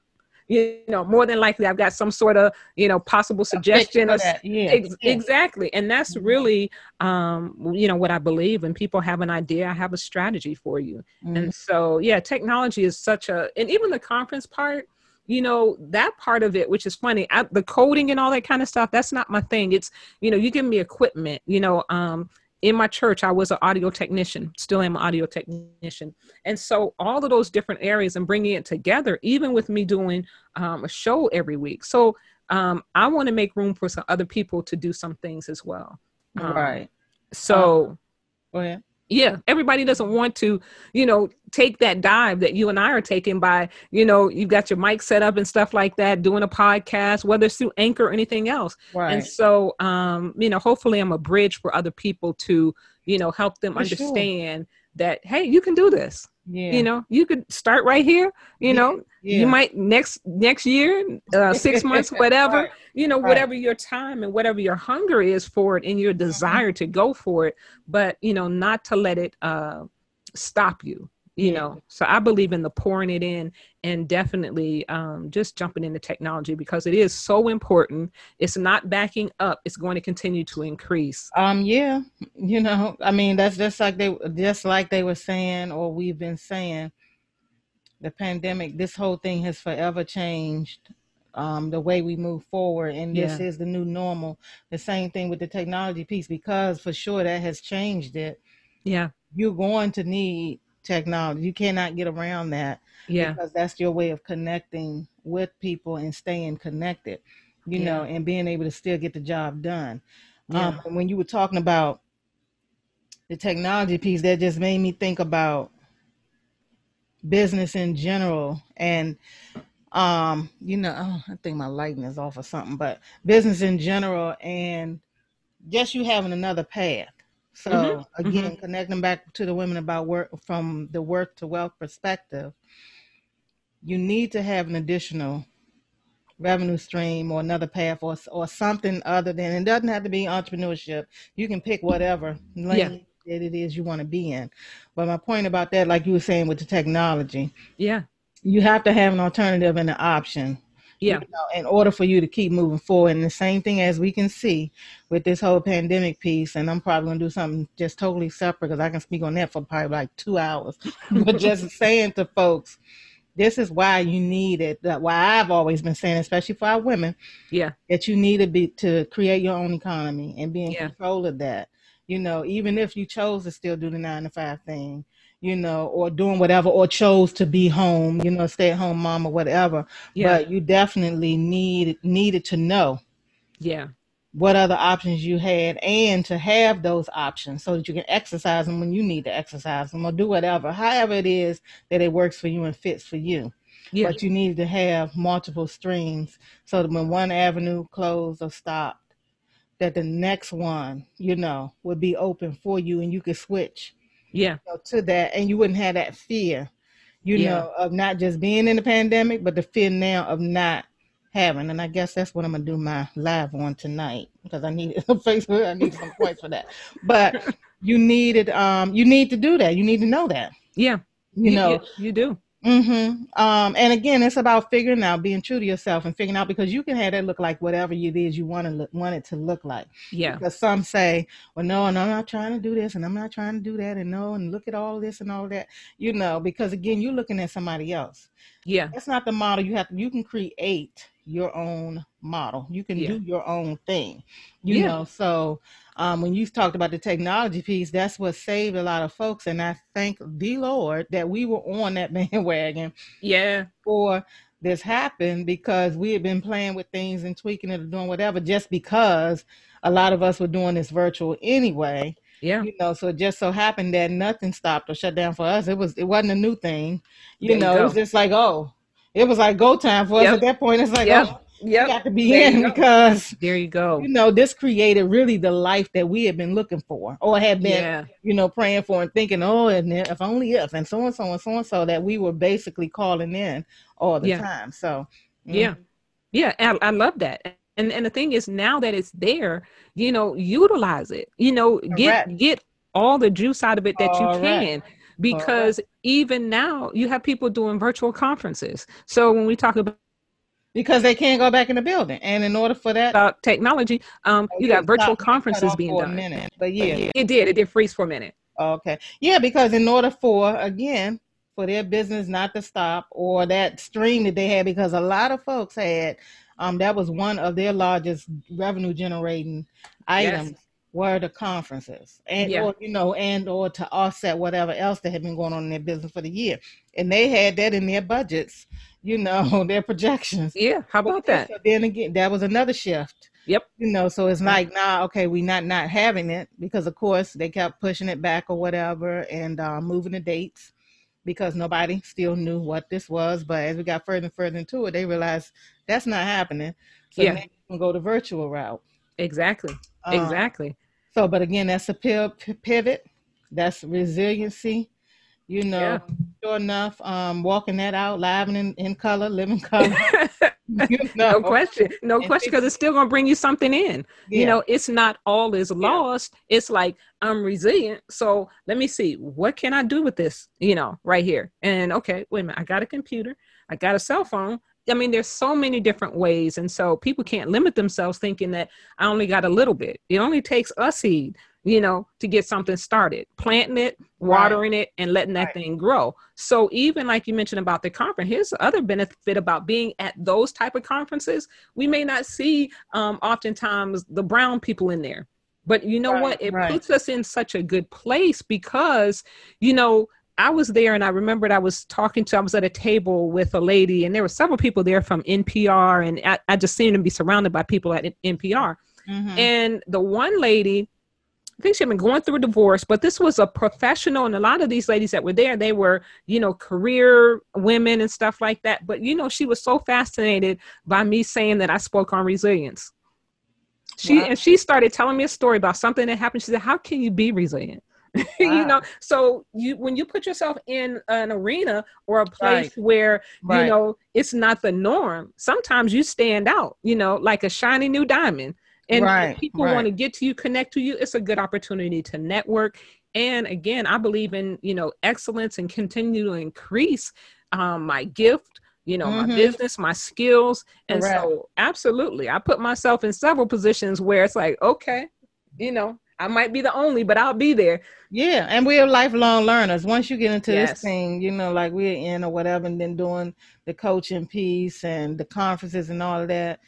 you know, more than likely I've got some sort of, you know, possible suggestion or yeah, Ex- yeah. Exactly. And that's Mhm. really, um, you know, what I believe. When people have an idea, I have a strategy for you. Mhm. And so, yeah, technology is such a, and even the conference part, you know that part of it which is funny I, the coding and all that kind of stuff that's not my thing it's you know you give me equipment you know um in my church i was an audio technician still am an audio technician and so all of those different areas and bringing it together even with me doing um, a show every week so um, i want to make room for some other people to do some things as well um, right. so Go ahead. Yeah everybody doesn't want to you know take that dive that you and i are taking by you know you've got your mic set up and stuff like that doing a podcast whether it's through anchor or anything else Right. and so um you know hopefully i'm a bridge for other people to you know help them For sure. understand that hey you can do this yeah. you know you could start right here you Yeah, know yeah. you might next next year uh, six months <laughs> whatever Right. You know Right. whatever your time and whatever your hunger is for it and your Mm-hmm. desire to go for it but you know not to let it uh stop you you know? So i believe in the pouring it in and definitely um just jumping into technology because it is so important. It's not backing up. It's going to continue to increase. Um, yeah, you know, I mean, that's just like they just like they were saying, or we've been saying, the pandemic, this whole thing has forever changed um, the way we move forward, and this Yeah. is the new normal. The same thing with the technology piece, because for sure that has changed it. yeah You're going to need technology. You cannot get around that yeah because that's your way of connecting with people and staying connected, you know, and being able to still get the job done. yeah Um, when you were talking about the technology piece, that just made me think about business in general. And, um, you know, oh, I think my lighting is off or something, but business in general and just you having another path. So Mhm, again, connecting back to the women about work from the work to wealth perspective, you need to have an additional revenue stream or another path or or something other than it doesn't have to be entrepreneurship. You can pick whatever that it is you want to be in. But my point about that, like you were saying with the technology, yeah you have to have an alternative and an option. you yeah know, in order for you to keep moving forward. And the same thing as we can see with this whole pandemic piece, and I'm probably gonna do something just totally separate because I can speak on that for probably like two hours. <laughs> but just saying to folks, this is why you need it. That why I've always been saying, especially for our women, yeah that you need to be to create your own economy and be in Yeah. control of that. You know, even if you chose to still do the nine to five thing, you know, or doing whatever, or chose to be home, you know, stay at home mom or whatever. yeah But you definitely need needed to know yeah what other options you had and to have those options so that you can exercise them when you need to exercise them or do whatever, however it is that it works for you and fits for you. yeah But you needed to have multiple streams so that when one avenue closed or stopped, that the next one, you know, would be open for you and you could switch yeah you know, to that and you wouldn't have that fear, you Yeah. know, of not just being in the pandemic, but the fear now of not having. And I guess that's what I'm gonna do my live on tonight because I need <laughs> Facebook, I need some points for that. But <laughs> you needed um you need to do that. You need to know that. yeah You know, you do Mm-hmm. Um, and again, it's about figuring out, being true to yourself, and figuring out because you can have that look like whatever it is you want to look, want it to look like. yeah Because some say, "Well, no, and I'm not trying to do this, and I'm not trying to do that, and no, and look at all this and all that." You know, because again, you're looking at somebody else. Yeah That's not the model. You have to. You can create your own model. You can Yeah. do your own thing. You Yeah. know. So um, when you talked about the technology piece, that's what saved a lot of folks, and I thank the Lord that we were on that <laughs> bandwagon yeah for this happened because we had been playing with things and tweaking it or doing whatever just because a lot of us were doing this virtual anyway yeah you know so it just so happened that nothing stopped or shut down for us it was it wasn't a new thing you There you know it was just like oh it was like go time for us at that point it's like Yep. oh yep got to be There in because there you go you know this created really the life that we had been looking for or had been yeah you know, praying for and thinking, oh, and if only if, and so and so and so and so, that we were basically calling in all the Yeah. time. So, mm, Yeah. Yeah, I, I love that. And and the thing is now that it's there, you know, utilize it. You know, get Correct. get all the juice out of it that you Correct. can because even now you have people doing virtual conferences. So when we talk about, because they can't go back in the building, and in order for that, about technology, um Oh, you got virtual stop, conferences off being for a done. minute. But yeah, It did, it did freeze for a minute. okay, yeah, because in order for again for their business not to stop or that stream that they had because a lot of folks had um, that was one of their largest revenue generating items yes. were the conferences and yeah. or you know and or to offset whatever else that had been going on in their business for the year and they had that in their budgets you know <laughs> their projections yeah how about that so then again that was another shift Yep. You know, so it's like, nah, okay, we not not having it because of course they kept pushing it back or whatever and uh, moving the dates because nobody still knew what this was. But as we got further and further into it, they realized that's not happening. So yeah. they can go the virtual route. Exactly. Um, exactly. So, but again, that's a pivot. That's resiliency. You know, yeah. sure enough, um, walking that out live and in, in color, living color. <laughs> you know? no question no and question because it's still going to bring you something in yeah. you know it's not all is lost yeah. it's like i'm resilient so let me see what can i do with this you know right here and okay wait a minute i got a computer i got a cell phone I mean, there's so many different ways. And so people can't limit themselves thinking that I only got a little bit. It only takes a seed you know, to get something started, planting it, watering right. it, and letting that right. thing grow. So even like you mentioned about the conference, here's the other benefit about being at those type of conferences. We may not see um, oftentimes the brown people in there, but you know right. what? It puts us in such a good place because, you know, I was there and I remembered I was talking to, I was at a table with a lady and there were several people there from NPR and I, I just seemed to be surrounded by people at NPR. Mm-hmm. And the one lady, I think she had been going through a divorce, but this was a professional, and a lot of these ladies that were there, they were, you know, career women and stuff like that. But you know, she was so fascinated by me saying that I spoke on resilience. She wow. and she started telling me a story about something that happened. She said, "How can you be resilient?" Wow. <laughs> you know, so you when you put yourself in an arena or a place right. where right. you know it's not the norm, sometimes you stand out. You know, like a shiny new diamond and right, people right. want to get to you, connect to you, it's a good opportunity to network. And again, I believe in, you know, excellence and continue to increase um, my gift, you know, mm-hmm. my business, my skills. And Correct. so absolutely, I put myself in several positions where it's like, okay, you know, I might be the only, but I'll be there. Yeah, and we're lifelong learners. Once you get into yes. this thing, you know, like we're in or whatever, and then doing the coaching piece and the conferences and all of that,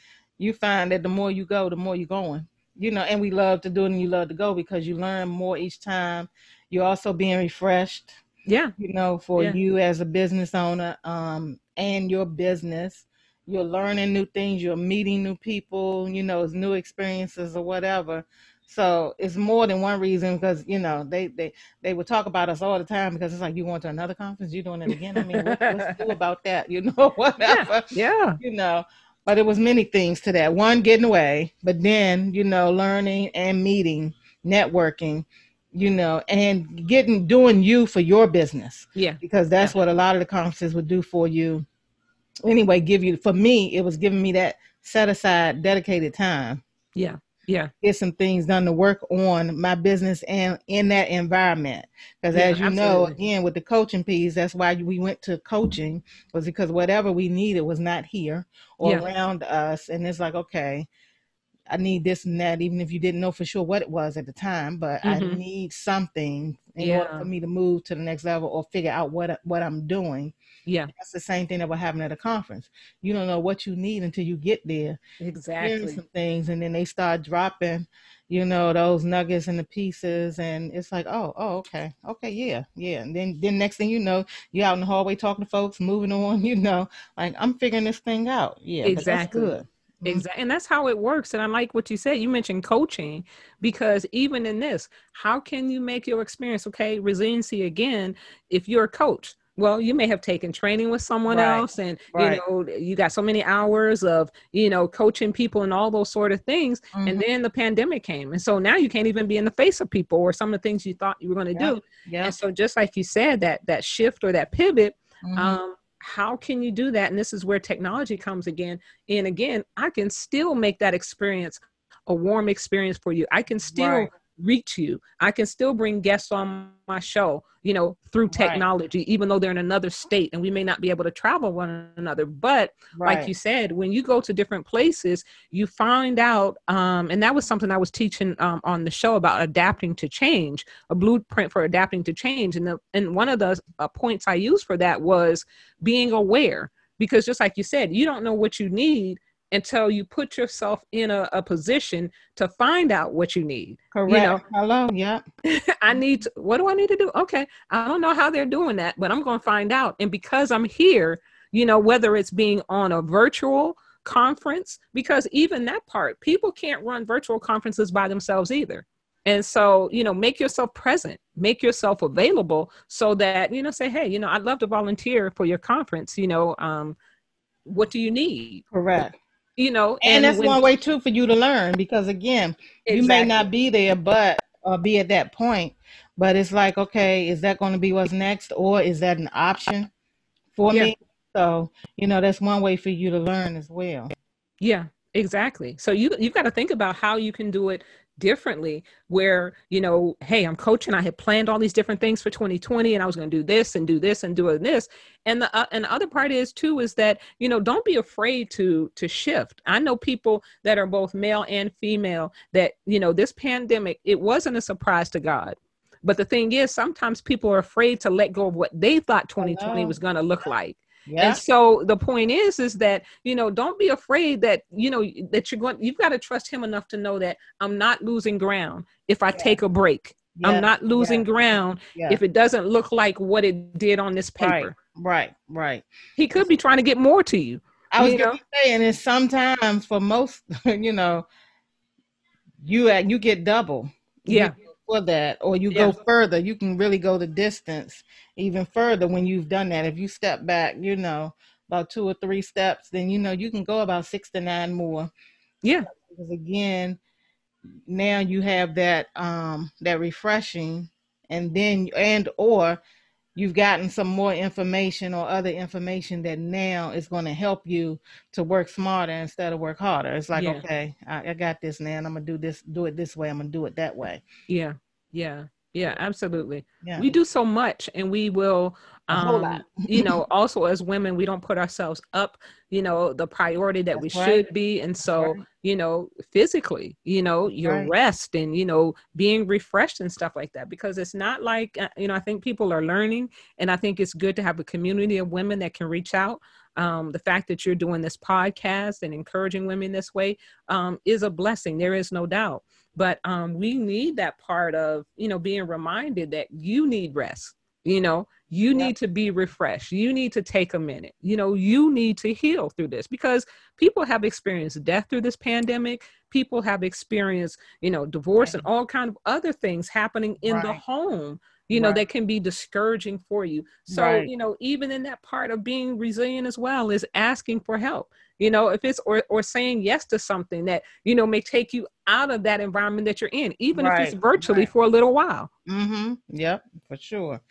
you find that the more you go, the more you're going. You know, and we love to do it and you love to go because you learn more each time. You're also being refreshed. Yeah. You know, for yeah. you as a business owner, um, and your business. You're learning new things, you're meeting new people, you know, it's new experiences or whatever. So it's more than one reason because you know they they they would talk about us all the time because it's like you going to another conference, you're doing it again. I mean, what, what's new about that? You know, <laughs> whatever. Yeah. yeah. You know, but it was many things to that. One, getting away, but then, you know, learning and meeting, networking, you know, and getting doing you for your business. Yeah. Because that's yeah. what a lot of the conferences would do for you. Anyway, give you for me, it was giving me that set aside dedicated time. Yeah yeah get some things done to work on my business and in that environment because yeah, as you absolutely. know again with the coaching piece that's why we went to coaching was because whatever we needed was not here or yeah. around us and it's like okay I need this and that, even if you didn't know for sure what it was at the time. But mm-hmm. I need something in yeah. order for me to move to the next level or figure out what what I'm doing. Yeah, that's the same thing that will happen at a conference. You don't know what you need until you get there. Exactly. Some things, and then they start dropping, you know, those nuggets and the pieces, and it's like, oh, oh, okay, okay, yeah, yeah. And then, then next thing you know, you're out in the hallway talking to folks, moving on. <laughs> You know, like I'm figuring this thing out. Yeah, exactly. good. Mm-hmm. Exactly. And that's how it works. And I like what you said. You mentioned coaching because even in this, how can you make your experience okay? Resiliency again, if you're a coach, well you may have taken training with someone right. else and right. you know you got so many hours of you know coaching people and all those sort of things mm-hmm. and then the pandemic came and so now you can't even be in the face of people or some of the things you thought you were going to do yeah. and so just like you said that that shift or that pivot mm-hmm. um how can you do that? And this is where technology comes again. And again i can still make that experience a warm experience for you. I can still right reach you. I can still bring guests on my show, you know, through technology, right. even though they're in another state and we may not be able to travel one another. But right. like you said, when you go to different places, you find out, um, and that was something I was teaching um, on the show about adapting to change, a blueprint for adapting to change. And the, and one of the uh, points I used for that was being aware, because just like you said, you don't know what you need until you put yourself in a, a position to find out what you need. Correct. You know, hello, yeah. <laughs> I need to, what do I need to do? Okay. I don't know how they're doing that, but I'm going to find out. And because I'm here, you know, whether it's being on a virtual conference, because even that part, people can't run virtual conferences by themselves either. And so, you know, make yourself present, make yourself available so that, you know, say, hey, you know, I'd love to volunteer for your conference. You know, um, what do you need? Correct you know and, and that's when, one way too for you to learn because again exactly. you may not be there but or be at that point but it's like okay is that going to be what's next or is that an option for yeah. me so you know that's one way for you to learn as well yeah exactly so you you've got to think about how you can do it differently where you know hey i'm coaching i had planned all these different things for 2020 and i was going to do this and do this and do this. And the uh, and the other part is too is that you know don't be afraid to to shift. I know people that are both male and female that you know this pandemic it wasn't a surprise to god. But the thing is sometimes people are afraid to let go of what they thought 2020 was going to look like yeah. And so the point is, is that, you know, don't be afraid that, you know, that you're going, you've got to trust him enough to know that I'm not losing ground if I yeah. take a break. Yeah. I'm not losing ground if it doesn't look like what it did on this paper. Right, right. right. He could be trying to get more to you. I was going to say, and it's sometimes for most, <laughs> you know, you at you get double. Yeah. For that, or you yeah. go further. You can really go the distance even further when you've done that. If you step back, you know, about two or three steps, then you know you can go about six to nine more. Yeah. Because again, now you have that um that refreshing and then and or you've gotten some more information or other information that now is going to help you to work smarter instead of work harder. It's like, yeah. okay, I, I, got this now, and I'm gonna do this, do it this way. I'm gonna do it that way. Yeah, yeah, yeah, absolutely. Yeah. We do so much, and we will um, <laughs> you know, also as women, we don't put ourselves up, you know, the priority that That's we right. should be. And so, right. you know, physically, you know, your right. rest and, you know, being refreshed and stuff like that. Because it's not like, uh, you know, I think people are learning. And I think it's good to have a community of women that can reach out. Um, the fact that you're doing this podcast and encouraging women this way um, is a blessing. There is no doubt. But um, we need that part of, you know, being reminded that you need rest you know? You need to be refreshed. You need to take a minute. You know you need to heal through this because people have experienced death through this pandemic. People have experienced you know divorce right. and all kind of other things happening in right. the home you know right. that can be discouraging for you. So you know even in that part of being resilient as well is asking for help you know if it's or, or saying yes to something that you know may take you out of that environment that you're in even if it's virtually for a little while mm-hmm yep for sure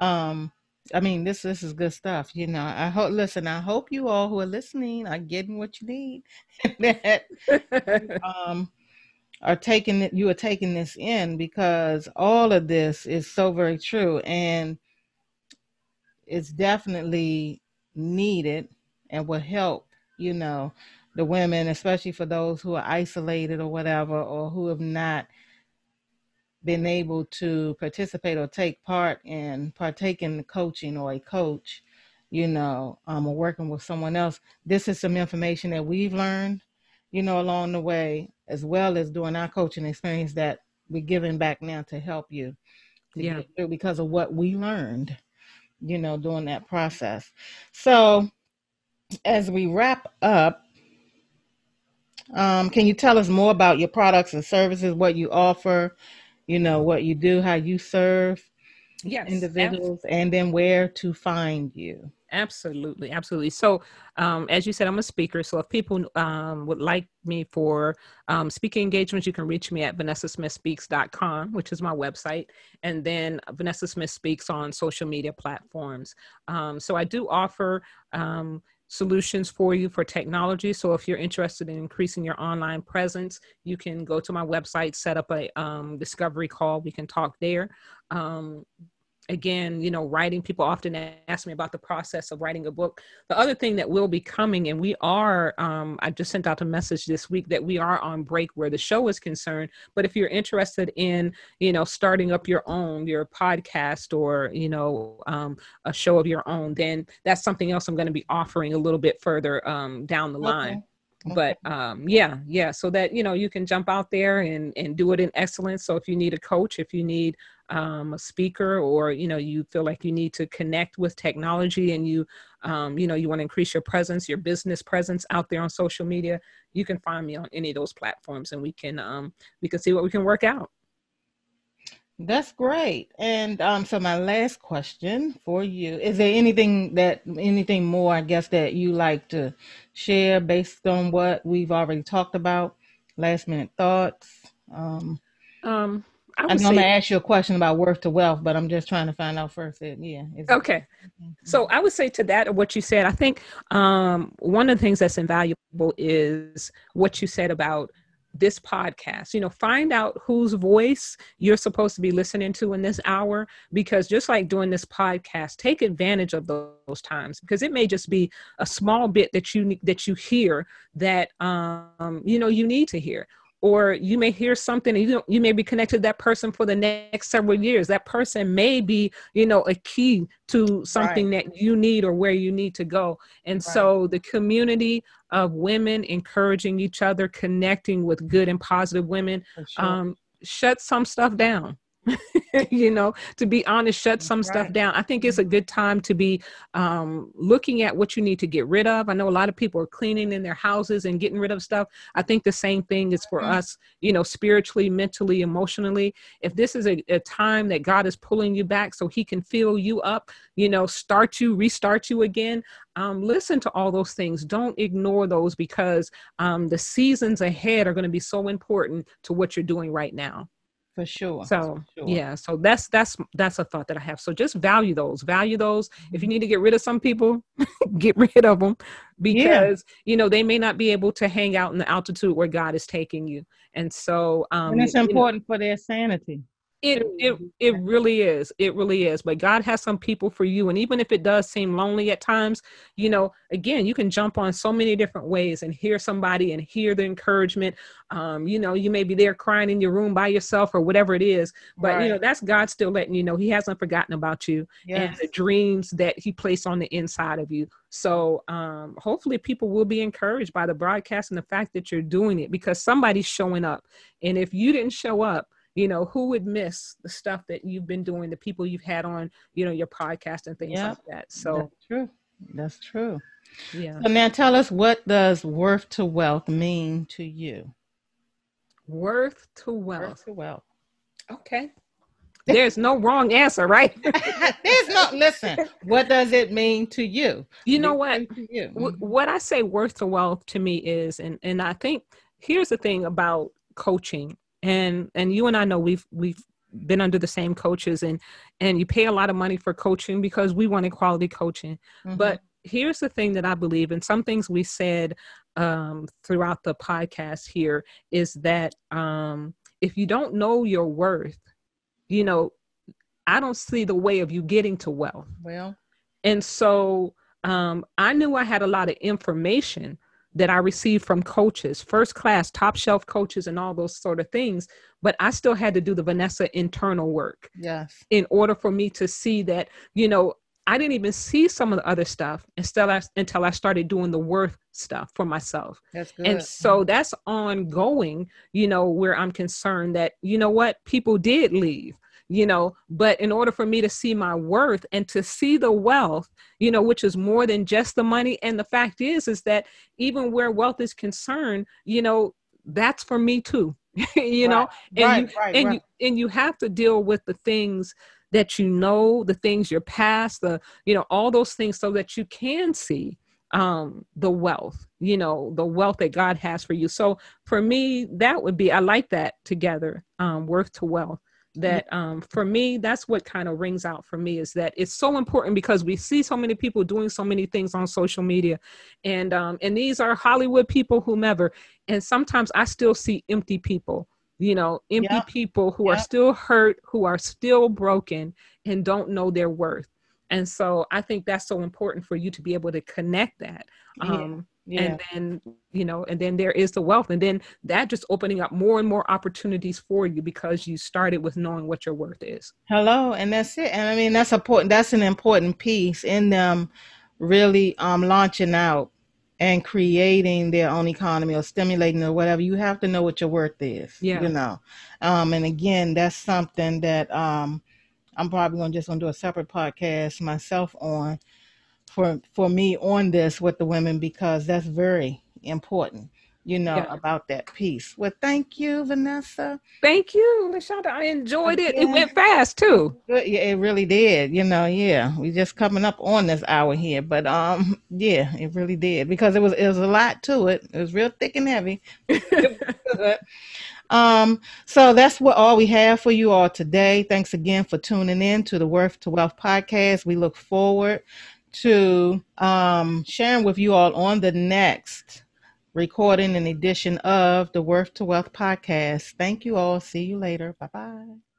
um, I mean, this this is good stuff. You know, I hope. Listen, I hope you all who are listening are getting what you need. <laughs> that <laughs> um, are taking it. You are taking this in because all of this is so very true, and it's definitely needed and will help. You know, the women, especially for those who are isolated or whatever, or who have not been able to participate or take part in partake in coaching or a coach, you know, um, or working with someone else, this is some information that we've learned, you know, along the way, as well as doing our coaching experience that we're giving back now to help you. To yeah. because of what we learned, you know, during that process. So, as we wrap up, um, can you tell us more about your products and services, what you offer, you know what you do how you serve yes, individuals and then where to find you? Absolutely absolutely. So um, as you said i'm a speaker so if people um, would like me for um, speaking engagements you can reach me at vanessasmithspeaks.com which is my website and then vanessa smith speaks on social media platforms. Um, so i do offer um, solutions for you for technology. So if you're interested in increasing your online presence, you can go to my website, set up a um, discovery call. We can talk there. Um, again, you know, writing, people often ask me about the process of writing a book. The other thing that will be coming, and we are, um, I just sent out a message this week that we are on break where the show is concerned. But if you're interested in, you know, starting up your own, your podcast or, you know, um, a show of your own, then that's something else I'm going to be offering a little bit further um, down the okay. line but um yeah yeah so that you know you can jump out there and and do it in excellence. So if you need a coach if you need um, a speaker or you know you feel like you need to connect with technology and you um, you know you want to increase your presence your business presence out there on social media you can find me on any of those platforms and we can um, we can see what we can work out that's great and um, so my last question for you is there anything that anything more i guess that you like to share based on what we've already talked about last minute thoughts um, um I, say, I'm gonna ask you a question about worth to wealth, but I'm just trying to find out first. That, yeah. Okay. So I would say to that, what you said, I think um, one of the things that's invaluable is what you said about this podcast. You know, find out whose voice you're supposed to be listening to in this hour, because just like doing this podcast, take advantage of those times because it may just be a small bit that you that you hear that um, you know you need to hear or you may hear something and you you may be connected to that person for the next several years that person may be you know a key to something right. that you need or where you need to go and right. so the community of women encouraging each other connecting with good and positive women sure. um, shut some stuff down <laughs> you know, to be honest, shut some right. stuff down. I think it's a good time to be um, looking at what you need to get rid of. I know a lot of people are cleaning in their houses and getting rid of stuff. I think the same thing is for mm-hmm. us, you know, spiritually, mentally, emotionally. If this is a, a time that God is pulling you back so He can fill you up, you know, start you, restart you again, um, listen to all those things. Don't ignore those because um, the seasons ahead are going to be so important to what you're doing right now for sure so for sure. yeah so that's that's that's a thought that i have so just value those value those if you mm-hmm. need to get rid of some people <laughs> get rid of them because yeah. you know they may not be able to hang out in the altitude where god is taking you and so um and it's important know, for their sanity it it it really is. It really is. But God has some people for you. And even if it does seem lonely at times, you know, again, you can jump on so many different ways and hear somebody and hear the encouragement. Um, you know, you may be there crying in your room by yourself or whatever it is. But right. you know, that's God still letting you know He hasn't forgotten about you yes. and the dreams that He placed on the inside of you. So um, hopefully people will be encouraged by the broadcast and the fact that you're doing it because somebody's showing up. And if you didn't show up, you know who would miss the stuff that you've been doing the people you've had on you know your podcast and things like that. So that's true. That's true. Yeah. So now tell us what does worth to wealth mean to you? Worth to wealth. worth to wealth. Okay. There's no wrong answer right? <laughs> There's no listen what does it mean to you? You know what you? what i say worth to wealth to me is and and i think here's the thing about coaching and and you and I know we've we've been under the same coaches and and you pay a lot of money for coaching because we wanted quality coaching. Mm-hmm. but here's the thing that i believe and some things we said um, throughout the podcast here is that um, if you don't know your worth you know i don't see the way of you getting to wealth. Well. And so um, i knew i had a lot of information that I received from coaches, first class, top shelf coaches, and all those sort of things. But I still had to do the Vanessa internal work. Yes. In order for me to see that, you know, I didn't even see some of the other stuff until I, until I started doing the worth stuff for myself. That's good. And so that's ongoing, you know, where I'm concerned that, you know what, people did leave you know but in order for me to see my worth and to see the wealth you know which is more than just the money and the fact is is that even where wealth is concerned you know that's for me too <laughs> you right. know and right, you right, and you and you have to deal with the things that you know the things your past the you know all those things so that you can see um the wealth you know the wealth that god has for you so for me that would be i like that together um worth to wealth that um, for me that's what kind of rings out for me is that it's so important because we see so many people doing so many things on social media. And um, and these are hollywood people whomever and sometimes i still see empty people you know empty Yep. people who are still hurt who are still broken and don't know their worth. And so i think that's so important for you to be able to connect that um, yeah. and then you know and then there is the wealth and then that just opening up more and more opportunities for you because you started with knowing what your worth is Hello, and that's it. And I mean, that's important. That's an important piece in them really um, launching out and creating their own economy or stimulating or whatever. You have to know what your worth is. Yeah. You know. Um, and again, that's something that um, I'm probably gonna just gonna do a separate podcast myself on for for me on this with the women because that's very important. You know Yeah. about that piece. Well, thank you, Vanessa. thank you lashonda i enjoyed it it went fast too Good. Yeah, it really did. You know, yeah. We just coming up on this hour here, but um, yeah, it really did because it was it was a lot to it. It was real thick and heavy. <laughs> Um, so that's what all we have for you all today. Thanks again for tuning in to the Worth to Wealth podcast. We look forward to um sharing with you all on the next recording and edition of the Worth to Wealth podcast. Thank you all. See you later. Bye bye.